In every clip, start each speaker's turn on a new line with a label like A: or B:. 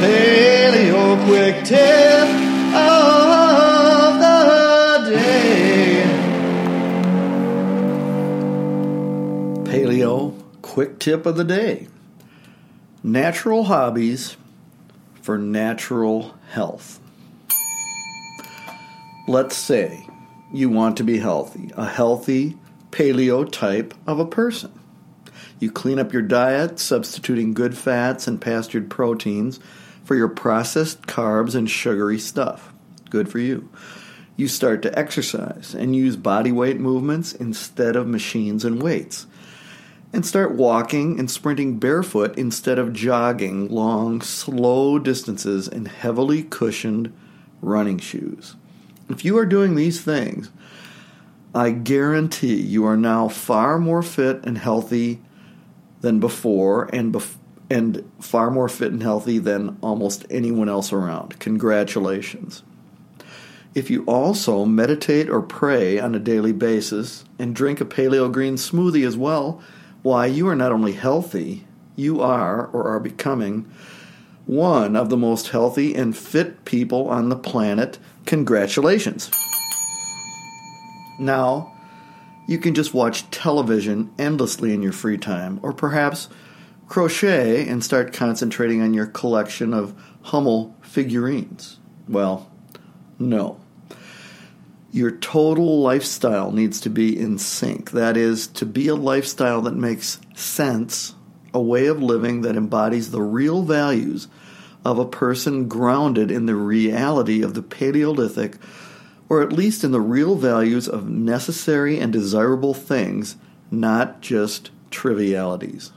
A: Paleo quick tip of the day. Paleo quick tip of the day. Natural hobbies for natural health. Let's say you want to be healthy, a healthy paleo type of a person. You clean up your diet, substituting good fats and pastured proteins for your processed carbs and sugary stuff. Good for you. You start to exercise and use body weight movements instead of machines and weights. And start walking and sprinting barefoot instead of jogging long, slow distances in heavily cushioned running shoes. If you are doing these things, I guarantee you are now far more fit and healthy than before and bef- and far more fit and healthy than almost anyone else around. Congratulations. If you also meditate or pray on a daily basis and drink a paleo green smoothie as well, why you are not only healthy, you are or are becoming one of the most healthy and fit people on the planet. Congratulations. Now, you can just watch television endlessly in your free time, or perhaps crochet and start concentrating on your collection of Hummel figurines. Well, no. Your total lifestyle needs to be in sync. That is, to be a lifestyle that makes sense, a way of living that embodies the real values of a person grounded in the reality of the Paleolithic or at least in the real values of necessary and desirable things, not just trivialities.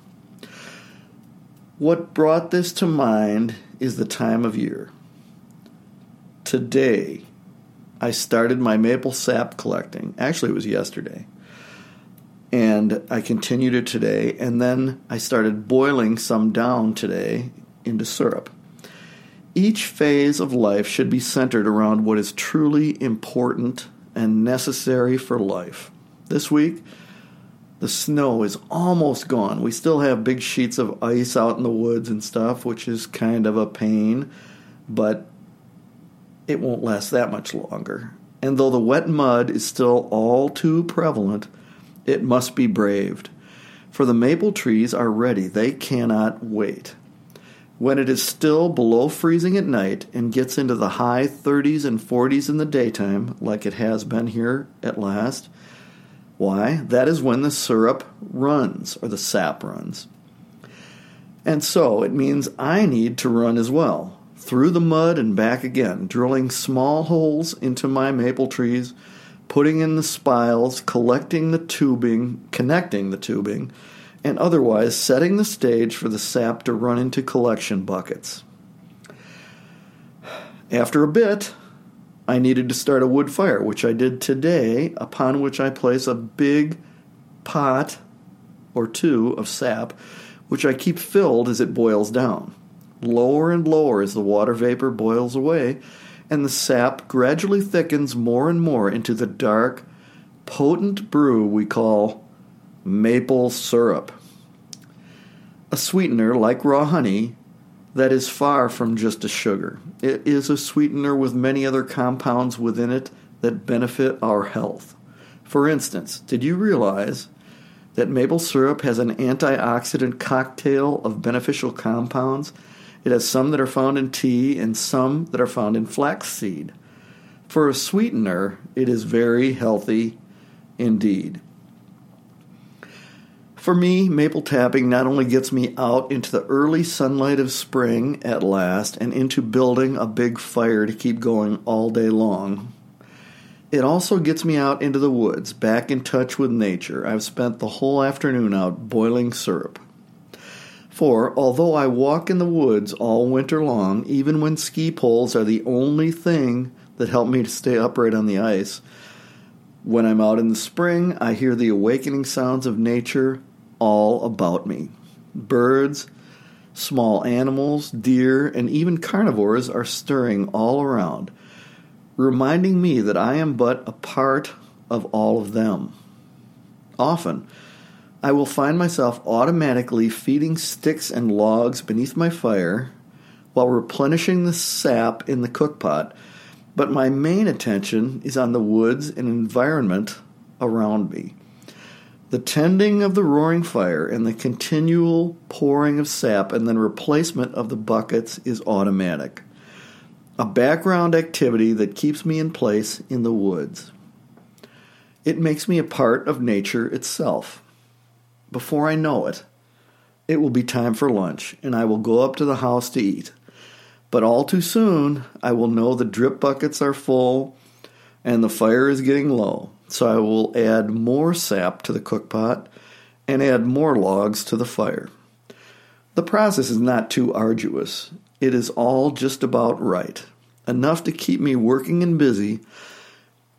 A: What brought this to mind is the time of year. Today, I started my maple sap collecting. Actually, it was yesterday. And I continued it today, and then I started boiling some down today into syrup. Each phase of life should be centered around what is truly important and necessary for life. This week, the snow is almost gone. We still have big sheets of ice out in the woods and stuff, which is kind of a pain, but it won't last that much longer. And though the wet mud is still all too prevalent, it must be braved. For the maple trees are ready, they cannot wait. When it is still below freezing at night and gets into the high 30s and 40s in the daytime, like it has been here at last, why, that is when the syrup runs, or the sap runs. And so it means I need to run as well, through the mud and back again, drilling small holes into my maple trees, putting in the spiles, collecting the tubing, connecting the tubing, and otherwise setting the stage for the sap to run into collection buckets. After a bit, I needed to start a wood fire, which I did today, upon which I place a big pot or two of sap, which I keep filled as it boils down. Lower and lower as the water vapor boils away, and the sap gradually thickens more and more into the dark, potent brew we call maple syrup. A sweetener like raw honey that is far from just a sugar. It is a sweetener with many other compounds within it that benefit our health. For instance, did you realize that maple syrup has an antioxidant cocktail of beneficial compounds? It has some that are found in tea and some that are found in flaxseed. For a sweetener, it is very healthy indeed. For me, maple tapping not only gets me out into the early sunlight of spring at last and into building a big fire to keep going all day long, it also gets me out into the woods, back in touch with nature. I've spent the whole afternoon out boiling syrup. For although I walk in the woods all winter long, even when ski poles are the only thing that help me to stay upright on the ice, when I'm out in the spring, I hear the awakening sounds of nature all about me. Birds, small animals, deer, and even carnivores are stirring all around, reminding me that I am but a part of all of them. Often, I will find myself automatically feeding sticks and logs beneath my fire while replenishing the sap in the cookpot, but my main attention is on the woods and environment around me. The tending of the roaring fire and the continual pouring of sap and then replacement of the buckets is automatic. A background activity that keeps me in place in the woods. It makes me a part of nature itself. Before I know it, it will be time for lunch, and I will go up to the house to eat. But all too soon, I will know the drip buckets are full and the fire is getting low. So I will add more sap to the cookpot and add more logs to the fire. The process is not too arduous. It is all just about right. Enough to keep me working and busy,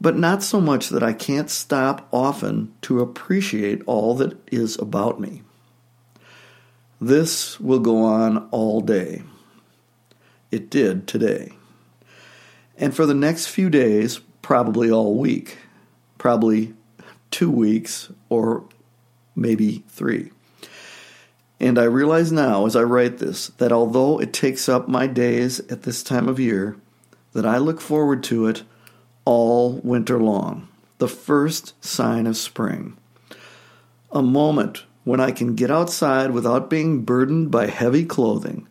A: but not so much that I can't stop often to appreciate all that is about me. This will go on all day. It did today. And for the next few days, probably all week, probably two weeks or maybe three. And I realize now as I write this that although it takes up my days at this time of year, that I look forward to it all winter long, the first sign of spring. A moment when I can get outside without being burdened by heavy clothing,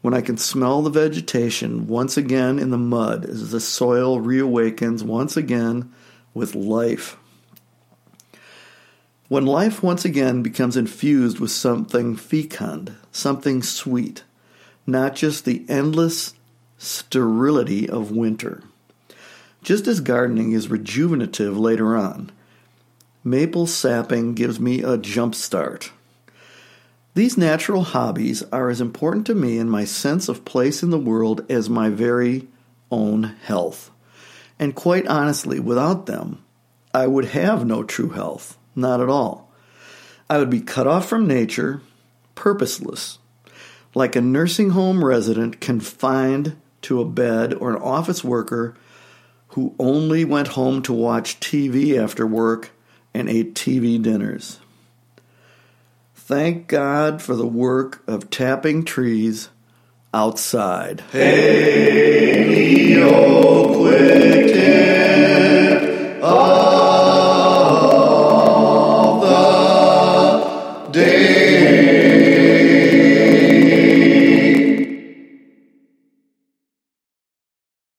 A: when I can smell the vegetation once again in the mud as the soil reawakens once again with life. When life once again becomes infused with something fecund, something sweet, not just the endless sterility of winter. Just as gardening is rejuvenative later on, maple sapping gives me a jump start. These natural hobbies are as important to me in my sense of place in the world as my very own health. And quite honestly, without them, I would have no true health, not at all. I would be cut off from nature, purposeless, like a nursing home resident confined to a bed or an office worker who only went home to watch TV after work and ate TV dinners. Thank God for the work of tapping trees outside.
B: Hey,